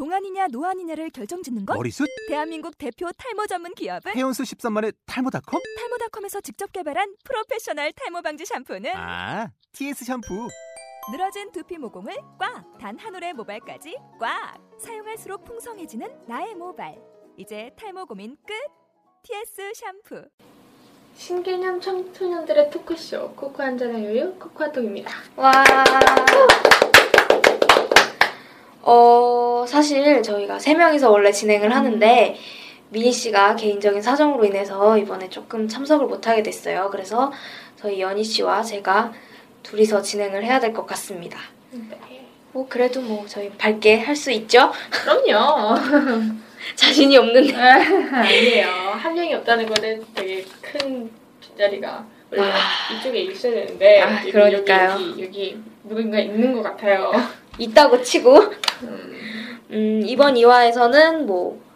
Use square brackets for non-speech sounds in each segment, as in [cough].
동안이냐 노안이냐를 결정짓는 것? 머리숱? 대한민국 대표 탈모 전문 기업은 헤어수 13만의 탈모닷컴? 탈모닷컴에서 직접 개발한 프로페셔널 탈모 방지 샴푸는 아, TS 샴푸. 늘어진 두피 모공을 꽉! 단 한 올의 모발까지 꽉! 사용할수록 풍성해지는 나의 모발. 이제 탈모 고민 끝! TS 샴푸. 신개념 청소년들의 토크쇼 코코 한 잔의 여유 코코아톡입니다. 와. 어, 사실 저희가 세 명이서 원래 진행을 하는데 미니 씨가 개인적인 사정으로 인해서 이번에 조금 참석을 못 하게 됐어요. 그래서 저희 연희 씨와 제가 둘이서 진행을 해야 될 것 같습니다. 네. 뭐 그래도 뭐 저희 밝게 할 수 있죠? 그럼요. [laughs] 자신이 없는데. [laughs] 아니에요. 한 명이 없다는 거는 되게 큰 뒷자리가 원래 아. 이쪽에 있어야 되는데 아, 여기, 그러니까요. 여기, 여기 누군가 있는 것 같아요. 있다고 치고 음, 음, 이번 2화에서는 뭐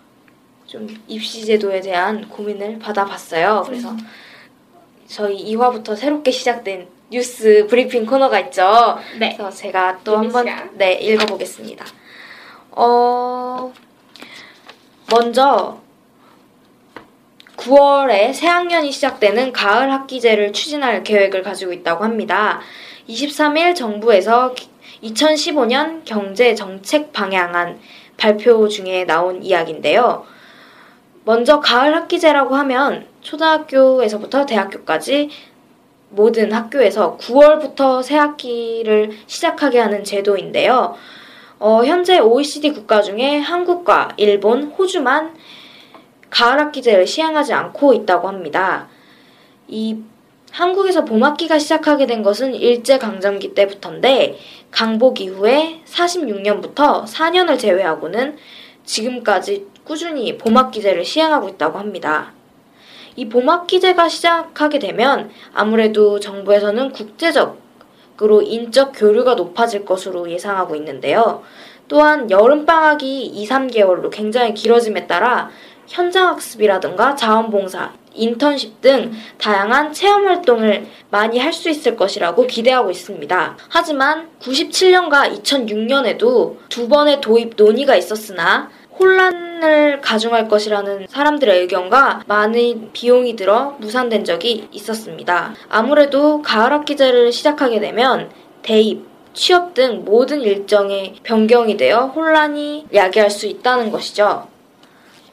좀 입시 제도에 대한 고민을 받아봤어요. 그래서 저희 2화부터 새롭게 시작된 뉴스 브리핑 코너가 있죠. 네. 그래서 제가 또 한번. 네 읽어보겠습니다. 어 먼저 9월에 새학년이 시작되는 가을 학기제를 추진할 계획을 가지고 있다고 합니다. 23일 정부에서 2015년 경제 정책 방향안 발표 중에 나온 이야기인데요. 먼저 가을 학기제라고 하면 초등학교에서부터 대학교까지 모든 학교에서 9월부터 새 학기를 시작하게 하는 제도인데요. 어, 현재 OECD 국가 중에 한국과 일본, 호주만 가을 학기제를 시행하지 않고 있다고 합니다. 이 한국에서 봄학기가 시작하게 된 것은 일제강점기 때부터인데 강복 이후에 46년부터 4년을 제외하고는 지금까지 꾸준히 봄학기제를 시행하고 있다고 합니다. 이 봄학기제가 시작하게 되면 아무래도 정부에서는 국제적으로 인적 교류가 높아질 것으로 예상하고 있는데요. 또한 여름방학이 2, 3개월로 굉장히 길어짐에 따라 현장학습이라든가 자원봉사, 인턴십 등 다양한 체험 활동을 많이 할 수 있을 것이라고 기대하고 있습니다. 하지만 97년과 2006년에도 두 번의 도입 논의가 있었으나 혼란을 가중할 것이라는 사람들의 의견과 많은 비용이 들어 무산된 적이 있었습니다. 아무래도 가을 학기제를 시작하게 되면 대입, 취업 등 모든 일정에 변경이 되어 혼란이 야기할 수 있다는 것이죠.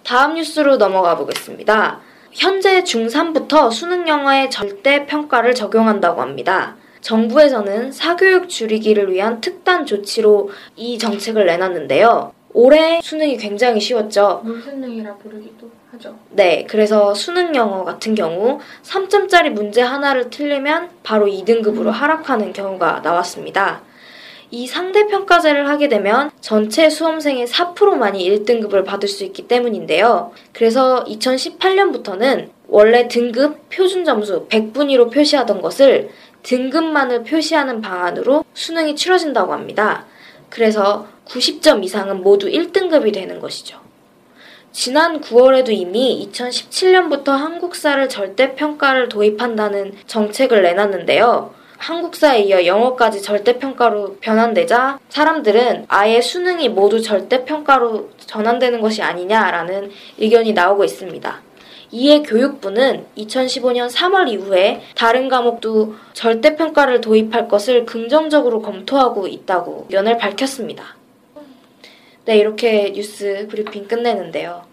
다음 뉴스로 넘어가 보겠습니다. 현재 중3부터 수능 영어의 절대 평가를 적용한다고 합니다. 정부에서는 사교육 줄이기를 위한 특단 조치로 이 정책을 내놨는데요. 올해 수능이 굉장히 쉬웠죠. 물수능이라 부르기도 하죠. 네, 그래서 수능 영어 같은 경우 3점짜리 문제 하나를 틀리면 바로 2등급으로 하락하는 경우가 나왔습니다. 이 상대평가제를 하게 되면 전체 수험생의 4%만이 1등급을 받을 수 있기 때문인데요. 그래서 2018년부터는 원래 등급 표준 점수 100분위로 표시하던 것을 등급만을 표시하는 방안으로 수능이 치러진다고 합니다. 그래서 90점 이상은 모두 1등급이 되는 것이죠. 지난 9월에도 이미 2017년부터 한국사를 절대평가를 도입한다는 정책을 내놨는데요. 한국사에 이어 영어까지 절대평가로 변환되자 사람들은 아예 수능이 모두 절대평가로 전환되는 것이 아니냐라는 의견이 나오고 있습니다. 이에 교육부는 2015년 3월 이후에 다른 과목도 절대평가를 도입할 것을 긍정적으로 검토하고 있다고 의견을 밝혔습니다. 네, 이렇게 뉴스 브리핑 끝내는데요.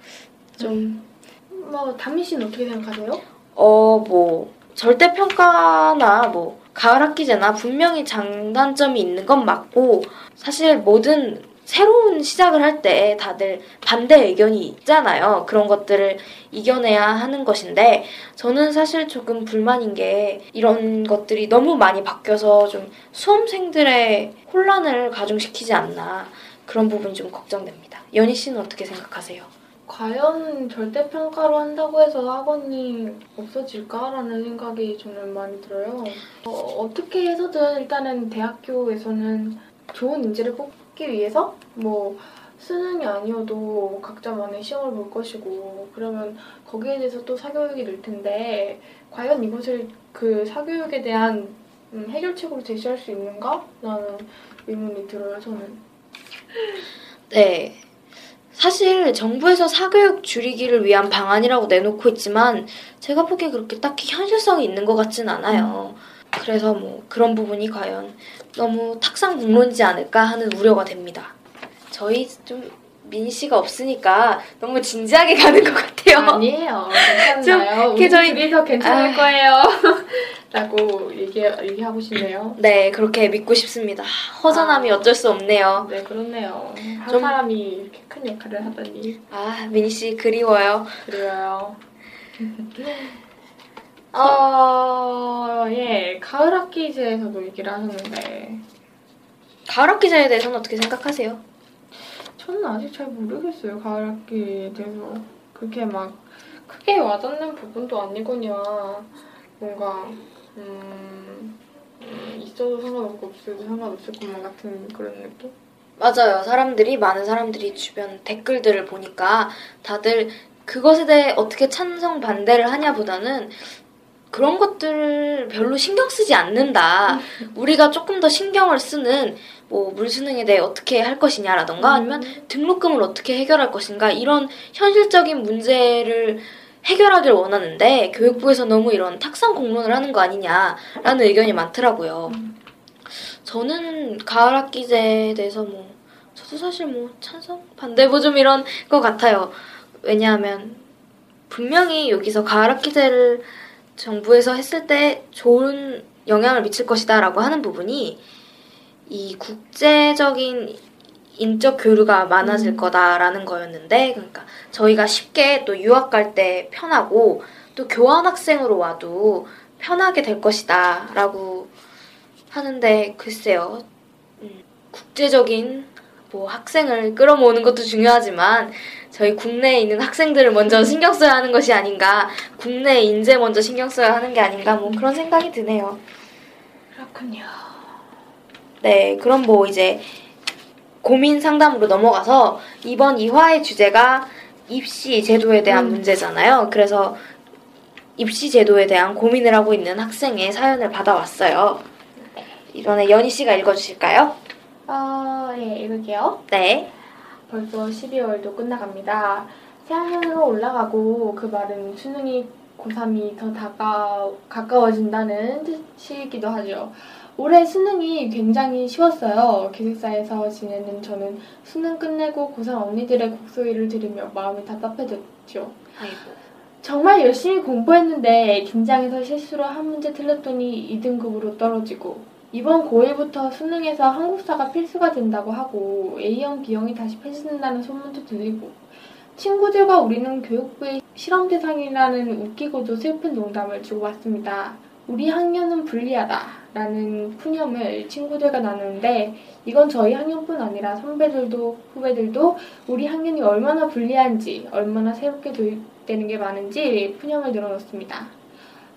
좀, 뭐 담민 씨는 어떻게 생각하세요? 어, 뭐, 절대평가나 뭐, 가을 학기제나 분명히 장단점이 있는 건 맞고, 사실 모든 새로운 시작을 할 때 다들 반대 의견이 있잖아요. 그런 것들을 이겨내야 하는 것인데, 저는 사실 조금 불만인 게 이런 것들이 너무 많이 바뀌어서 좀 수험생들의 혼란을 가중시키지 않나. 그런 부분이 좀 걱정됩니다. 연희 씨는 어떻게 생각하세요? 과연 절대평가로 한다고 해서 학원이 없어질까라는 생각이 저는 많이 들어요. 어, 떻게 해서든 일단은 대학교에서는 좋은 인재를 뽑기 위해서 뭐 수능이 아니어도 각자만의 시험을 볼 것이고 그러면 거기에 대해서 또 사교육이 늘 텐데 과연 이것을 그 사교육에 대한 음, 해결책으로 제시할 수 있는가? 라는 의문이 들어요, 저는. 네. 사실 정부에서 사교육 줄이기를 위한 방안이라고 내놓고 있지만 제가 보기에 그렇게 딱히 현실성이 있는 것 같진 않아요. 그래서 뭐 그런 부분이 과연 너무 탁상 공론이지 않을까 하는 우려가 됩니다. 저희 좀 민 씨가 없으니까 너무 진지하게 [laughs] 가는 것 같아요. 아니에요. 괜찮아요. 이렇게 우리 저희- 둘이서 괜찮을 아. 거예요. [laughs] 라고 얘기, 얘기하고 싶네요. 네, 그렇게 믿고 싶습니다. 허전함이 아. 어쩔 수 없네요. 네, 그렇네요. 한 좀- 사람이 이렇게 큰 역할을 하다니 아, 민씨 그리워요. 그래요. [laughs] 어, 예, 가을 학기제에서도 얘기를 하셨는데 가을 학기제에 대해서는 어떻게 생각하세요? 저는 아직 잘 모르겠어요. 가을 학기에 대해서 그렇게 막 크게 와닿는 부분도 아니거니와 뭔가 음, 음, 있어도 상관없고 없어도 상관없을 것만 같은 그런 느낌? 맞아요. 사람들이 많은 사람들이 주변 댓글들을 보니까 다들 그것에 대해 어떻게 찬성 반대를 하냐보다는 그런 것들을 별로 신경 쓰지 않는다. [laughs] 우리가 조금 더 신경을 쓰는 뭐 물수능에 대해 어떻게 할 것이냐라던가 아니면 등록금을 어떻게 해결할 것인가 이런 현실적인 문제를 해결하길 원하는데 교육부에서 너무 이런 탁상 공론을 하는 거 아니냐라는 의견이 많더라고요. 저는 가을 학기제에 대해서 뭐 저도 사실 뭐 찬성 반대 뭐 좀 이런 것 같아요. 왜냐하면 분명히 여기서 가을 학기제를 정부에서 했을 때 좋은 영향을 미칠 것이다라고 하는 부분이 이 국제적인 인적 교류가 많아질 음. 거다라는 거였는데 그러니까 저희가 쉽게 또 유학 갈 때 편하고 또 교환 학생으로 와도 편하게 될 것이다라고 하는데 글쎄요 음, 국제적인 뭐 학생을 끌어모으는 것도 중요하지만 저희 국내에 있는 학생들을 먼저 신경 써야 하는 것이 아닌가 국내 인재 먼저 신경 써야 하는 게 아닌가 뭐 그런 생각이 드네요. 그렇군요. 네, 그럼 뭐 이제 고민 상담으로 넘어가서 이번 2화의 주제가 입시 제도에 대한 음. 문제잖아요. 그래서 입시 제도에 대한 고민을 하고 있는 학생의 사연을 받아왔어요. 이번에 연희 씨가 읽어주실까요? 어, 예, 읽을게요. 네. 벌써 12월도 끝나갑니다. 새학년으로 올라가고 그 말은 수능이 고3이 더 다가, 가까워진다는 뜻이기도 하죠. 올해 수능이 굉장히 쉬웠어요. 기숙사에서 지내는 저는 수능 끝내고 고3 언니들의 곡소리를 들으며 마음이 답답해졌죠. 아이고. 정말 열심히 공부했는데 긴장해서 실수로 한 문제 틀렸더니 2등급으로 떨어지고 이번 고1부터 수능에서 한국사가 필수가 된다고 하고 A형, B형이 다시 폐지된다는 소문도 들리고 친구들과 우리는 교육부의 실험 대상이라는 웃기고도 슬픈 농담을 주고받습니다. 우리 학년은 불리하다 라는 푸념을 친구들과 나누는데 이건 저희 학년뿐 아니라 선배들도 후배들도 우리 학년이 얼마나 불리한지 얼마나 새롭게 도입되는 게 많은지 푸념을 늘어놓습니다.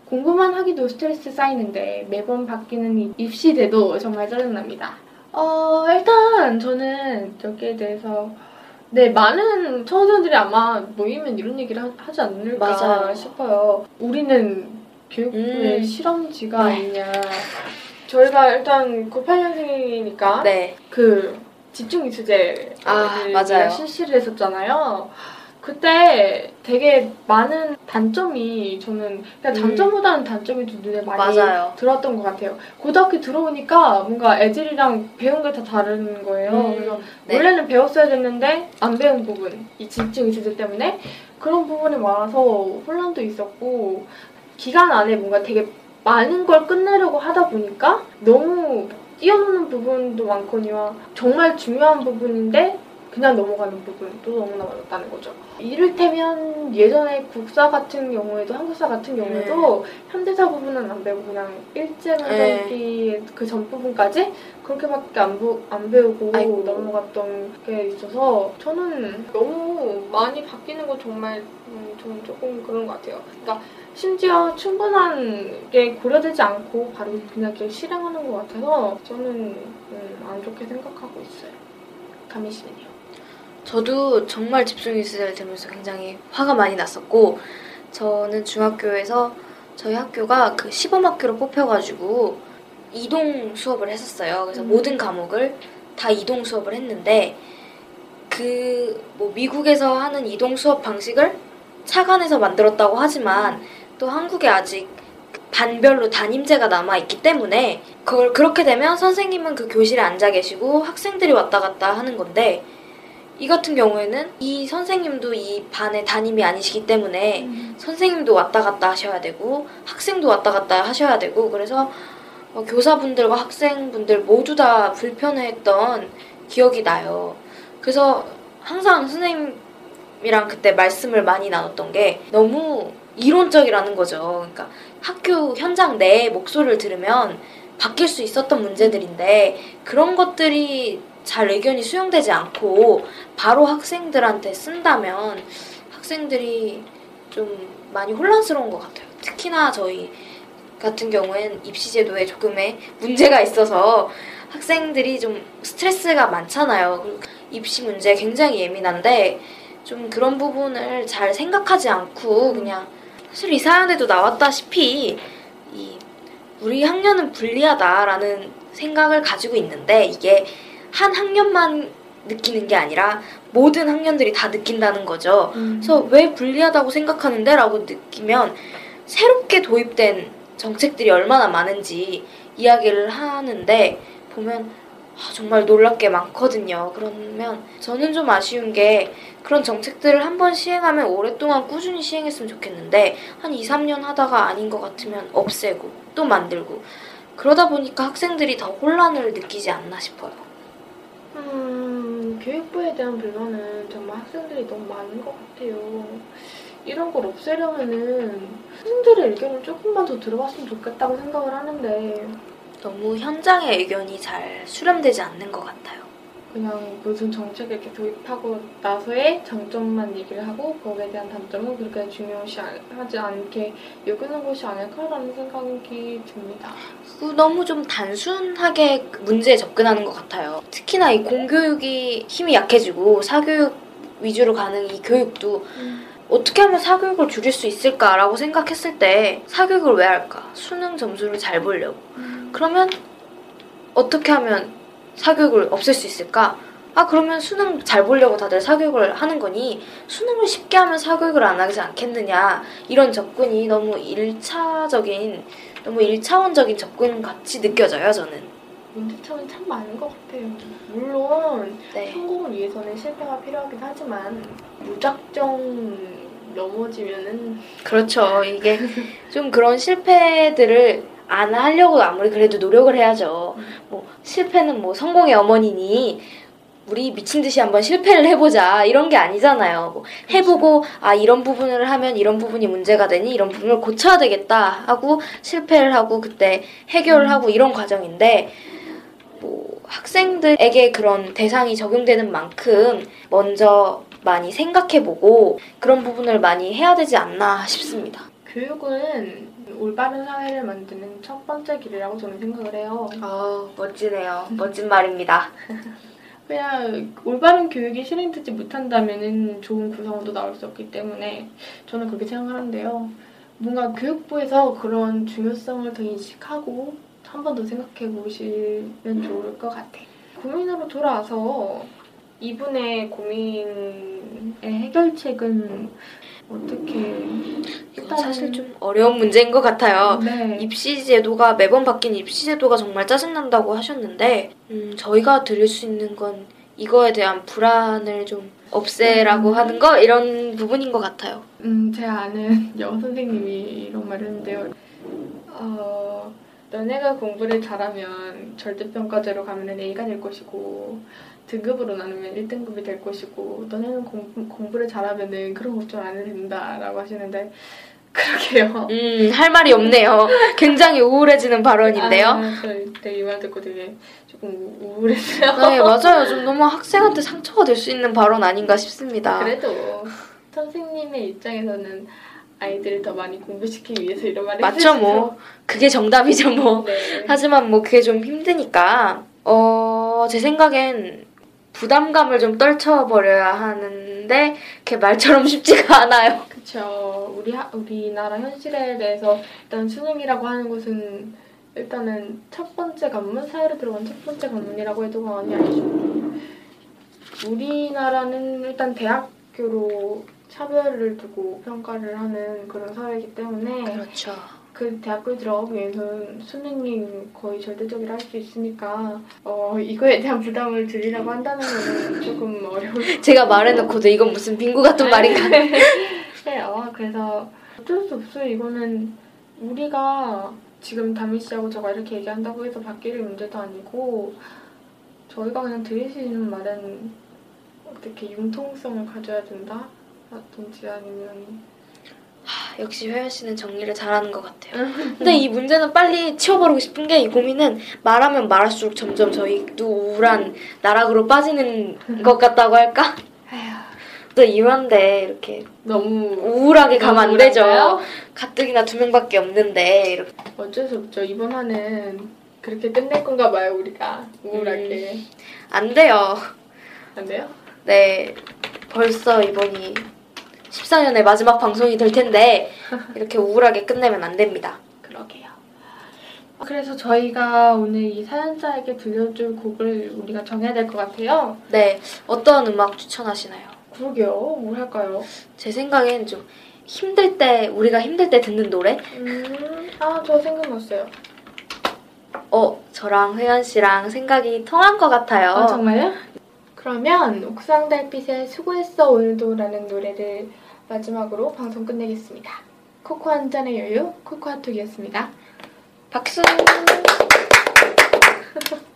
공부만 하기도 스트레스 쌓이는데 매번 바뀌는 이 입시대도 정말 짜증납니다. 어, 일단 저는 여기에 대해서 네, 많은 청소년들이 아마 모이면 이런 얘기를 하, 지 않을까 맞아요. 싶어요. 우리는 교육부의 음. 실험지가 네. 아니냐. 저희가 일단 98년생이니까 네. 그 집중 이수제를 아, 맞아요. 실시를 했었잖아요. 그때 되게 많은 단점이 저는 음. 장점보다는 단점이 좀 눈에 많이 맞아요. 들어왔던 것 같아요. 고등학교 들어오니까 뭔가 애들이랑 배운 게 다 다른 거예요. 음, 그래서 네. 원래는 배웠어야 됐는데 안 배운 부분, 이 집중 이수제 때문에 그런 부분이 많아서 혼란도 있었고 기간 안에 뭔가 되게 많은 걸 끝내려고 하다 보니까 너무 뛰어노는 부분도 많거니와 정말 중요한 부분인데 그냥 넘어가는 부분도 너무나 많았다는 거죠. 이를테면 예전에 국사 같은 경우에도 한국사 같은 경우에도 현대사 부분은 안 배우고 그냥 일제만 네. 읽기 그전 부분까지 그렇게밖에 안, 부, 안 배우고 아이고. 넘어갔던 게 있어서 저는 너무 많이 바뀌는 거 정말 음, 저는 조금 그런 것 같아요. 그러니까 심지어 충분한 게 고려되지 않고 바로 그냥 이렇게 실행하는 것 같아서 저는 음, 안 좋게 생각하고 있어요. 가미 씨는요? 저도 정말 집중 일수를 들으면서 굉장히 화가 많이 났었고 저는 중학교에서 저희 학교가 그 시범학교로 뽑혀가지고 이동 수업을 했었어요. 그래서 음. 모든 과목을 다 이동 수업을 했는데 그 뭐 미국에서 하는 이동 수업 방식을 착안해서 만들었다고 하지만 또 한국에 아직 반별로 담임제가 남아 있기 때문에 그걸 그렇게 되면 선생님은 그 교실에 앉아 계시고 학생들이 왔다 갔다 하는 건데 이 같은 경우에는 이 선생님도 이 반의 담임이 아니시기 때문에 음. 선생님도 왔다 갔다 하셔야 되고 학생도 왔다 갔다 하셔야 되고 그래서 어, 교사분들과 학생분들 모두 다 불편해했던 기억이 나요. 그래서 항상 선생님이랑 그때 말씀을 많이 나눴던 게 너무 이론적이라는 거죠. 그러니까 학교 현장 내 목소리를 들으면 바뀔 수 있었던 문제들인데 그런 것들이 잘 의견이 수용되지 않고 바로 학생들한테 쓴다면 학생들이 좀 많이 혼란스러운 것 같아요. 특히나 저희 같은 경우엔 입시 제도에 조금의 문제가 있어서 학생들이 좀 스트레스가 많잖아요. 입시 문제 굉장히 예민한데 좀 그런 부분을 잘 생각하지 않고 그냥 사실 이 사연에도 나왔다시피 이 우리 학년은 불리하다라는 생각을 가지고 있는데 이게 한 학년만 느끼는 게 아니라 모든 학년들이 다 느낀다는 거죠. 음. 그래서 왜 불리하다고 생각하는데? 라고 느끼면 새롭게 도입된 정책들이 얼마나 많은지 이야기를 하는데 보면 아, 정말 놀랍게 많거든요. 그러면 저는 좀 아쉬운 게 그런 정책들을 한번 시행하면 오랫동안 꾸준히 시행했으면 좋겠는데 한 2, 3년 하다가 아닌 것 같으면 없애고 또 만들고 그러다 보니까 학생들이 더 혼란을 느끼지 않나 싶어요. 음, 교육부에 대한 불만은 정말 학생들이 너무 많은 것 같아요. 이런 걸 없애려면은 학생들의 의견을 조금만 더 들어봤으면 좋겠다고 생각을 하는데 너무 현장의 의견이 잘 수렴되지 않는 것 같아요. 그냥 무슨 정책을 이렇게 도입하고 나서의 장점만 얘기를 하고 거기에 대한 단점은 그렇게 중요시 하지 않게 여기는 것이 아닐까라는 생각이 듭니다. 그 너무 좀 단순하게 문제에 접근하는 것 같아요. 특히나 이 공교육이 힘이 약해지고 사교육 위주로 가는 이 교육도 어떻게 하면 사교육을 줄일 수 있을까라고 생각했을 때 사교육을 왜 할까? 수능 점수를 잘 보려고. 그러면 어떻게 하면 사교육을 없앨 수 있을까? 아 그러면 수능 잘 보려고 다들 사교육을 하는 거니 수능을 쉽게 하면 사교육을 안 하지 않겠느냐 이런 접근이 너무 일차적인 너무 일차원적인 접근 같이 느껴져요 저는. 문제점이 참 많은 것 같아요. 물론 네. 성공을 위해서는 실패가 필요하긴 하지만 무작정 넘어지면은 그렇죠. 이게 좀 그런 실패들을 안 하려고 아무리 그래도 노력을 해야죠. 뭐 실패는 뭐 성공의 어머니니 우리 미친 듯이 한번 실패를 해보자 이런 게 아니잖아요. 뭐 해보고 아 이런 부분을 하면 이런 부분이 문제가 되니 이런 부분을 고쳐야 되겠다 하고 실패를 하고 그때 해결을 하고 이런 과정인데 뭐 학생들에게 그런 대상이 적용되는 만큼 먼저 많이 생각해보고 그런 부분을 많이 해야 되지 않나 싶습니다. 교육은 올바른 사회를 만드는 첫 번째 길이라고 저는 생각을 해요. 아 멋지네요. 멋진 말입니다. [laughs] 그냥 올바른 교육이 실행되지 못한다면 좋은 구성원도 나올 수 없기 때문에 저는 그렇게 생각하는데요. 뭔가 교육부에서 그런 중요성을 더 인식하고 한 번 더 생각해 보시면 좋을 것 같아요. 고민으로 돌아와서 이분의 고민의 해결책은 어떻게 이건 사실 좀 어려운 문제인 것 같아요. 네. 입시 제도가 매번 바뀐 입시 제도가 정말 짜증난다고 하셨는데 음, 저희가 드릴 수 있는 건 이거에 대한 불안을 좀 없애라고 음. 하는 거 이런 부분인 것 같아요. 음, 제가 아는 [laughs] 영어 선생님이 이런 말을 했는데요. 어, 너네가 공부를 잘하면 절대평가제로 가면 A가 될 것이고 등급으로 나누면 1등급이 될 것이고 너네는 공, 공부를 잘하면은 그런 걱정 안 해도 된다라고 하시는데 [laughs] 그러게요. 음, 할 말이 없네요. 굉장히 우울해지는 발언인데요. 아, 저 이때 이말 듣고 되게 조금 우- 우울했어요. 네, 맞아요. 좀 너무 학생한테 상처가 될 수 있는 발언 아닌가 싶습니다. 그래도 선생님의 입장에서는 아이들을 더 많이 공부시키기 위해서 이런 말을 맞죠, 뭐. 그게 정답이죠, 뭐. 네. 하지만 뭐 그게 좀 힘드니까 어, 제 생각엔 부담감을 좀 떨쳐버려야 하는데 그게 말처럼 [laughs] 쉽지가 않아요. 그쵸. 우리 하, 우리나라 현실에 대해서 일단 수능이라고 하는 것은 일단은 첫 번째 관문 사회로 들어간 첫 번째 관문이라고 해도 과언이 아니죠. 우리나라는 일단 대학교로 차별을 두고 평가를 하는 그런 사회이기 때문에 그렇죠. 그 대학교에 들어가기 위해서는 수능이 거의 절대적이라 할 수 있으니까 어 이거에 대한 부담을 줄이려고 한다는 거는 조금 어려울 제가 말해놓고도 이건 무슨 빙고 같은 말인가. 해요. 그래서 어쩔 수 없어요. 이거는 우리가 지금 다미 씨하고 저가 이렇게 얘기한다고 해서 바뀔 문제도 아니고 저희가 그냥 드릴 수 있는 말은 어떻게 융통성을 가져야 된다? 라든지 아니면 하, 역시 회연 씨는 정리를 잘하는 것 같아요. 근데 이 문제는 빨리 치워버리고 싶은 게 이 고민은 말하면 말할수록 점점 저희도 우울한 나락으로 빠지는 [laughs] 것 같다고 할까? 또 이런데 이렇게 너무 우울하게 가면 안 되죠. 가뜩이나 두 명밖에 없는데 이렇게 어쩔 수 없죠. 이번 화는 그렇게 끝낼 건가 봐요, 우리가. 우울하게. 안 돼요. 안 돼요? 네, 벌써 이번이 14년의 마지막 방송이 될 텐데 이렇게 우울하게 끝내면 안 됩니다. 그러게요. 그래서 저희가 오늘 이 사연자에게 들려줄 곡을 우리가 정해야 될 것 같아요. 네, 어떤 음악 추천하시나요? 그러게요. 뭘 할까요? 제 생각엔 좀 힘들 때 우리가 힘들 때 듣는 노래? 음, 아, 저 생각났어요. 어, 저랑 혜연 씨랑 생각이 통한 것 같아요. 아, 정말요? 그러면 옥상 달빛의 수고했어 오늘도 라는 노래를 마지막으로 방송 끝내겠습니다. 코코 한 잔의 여유, 코코아톡이었습니다. 박수. [laughs]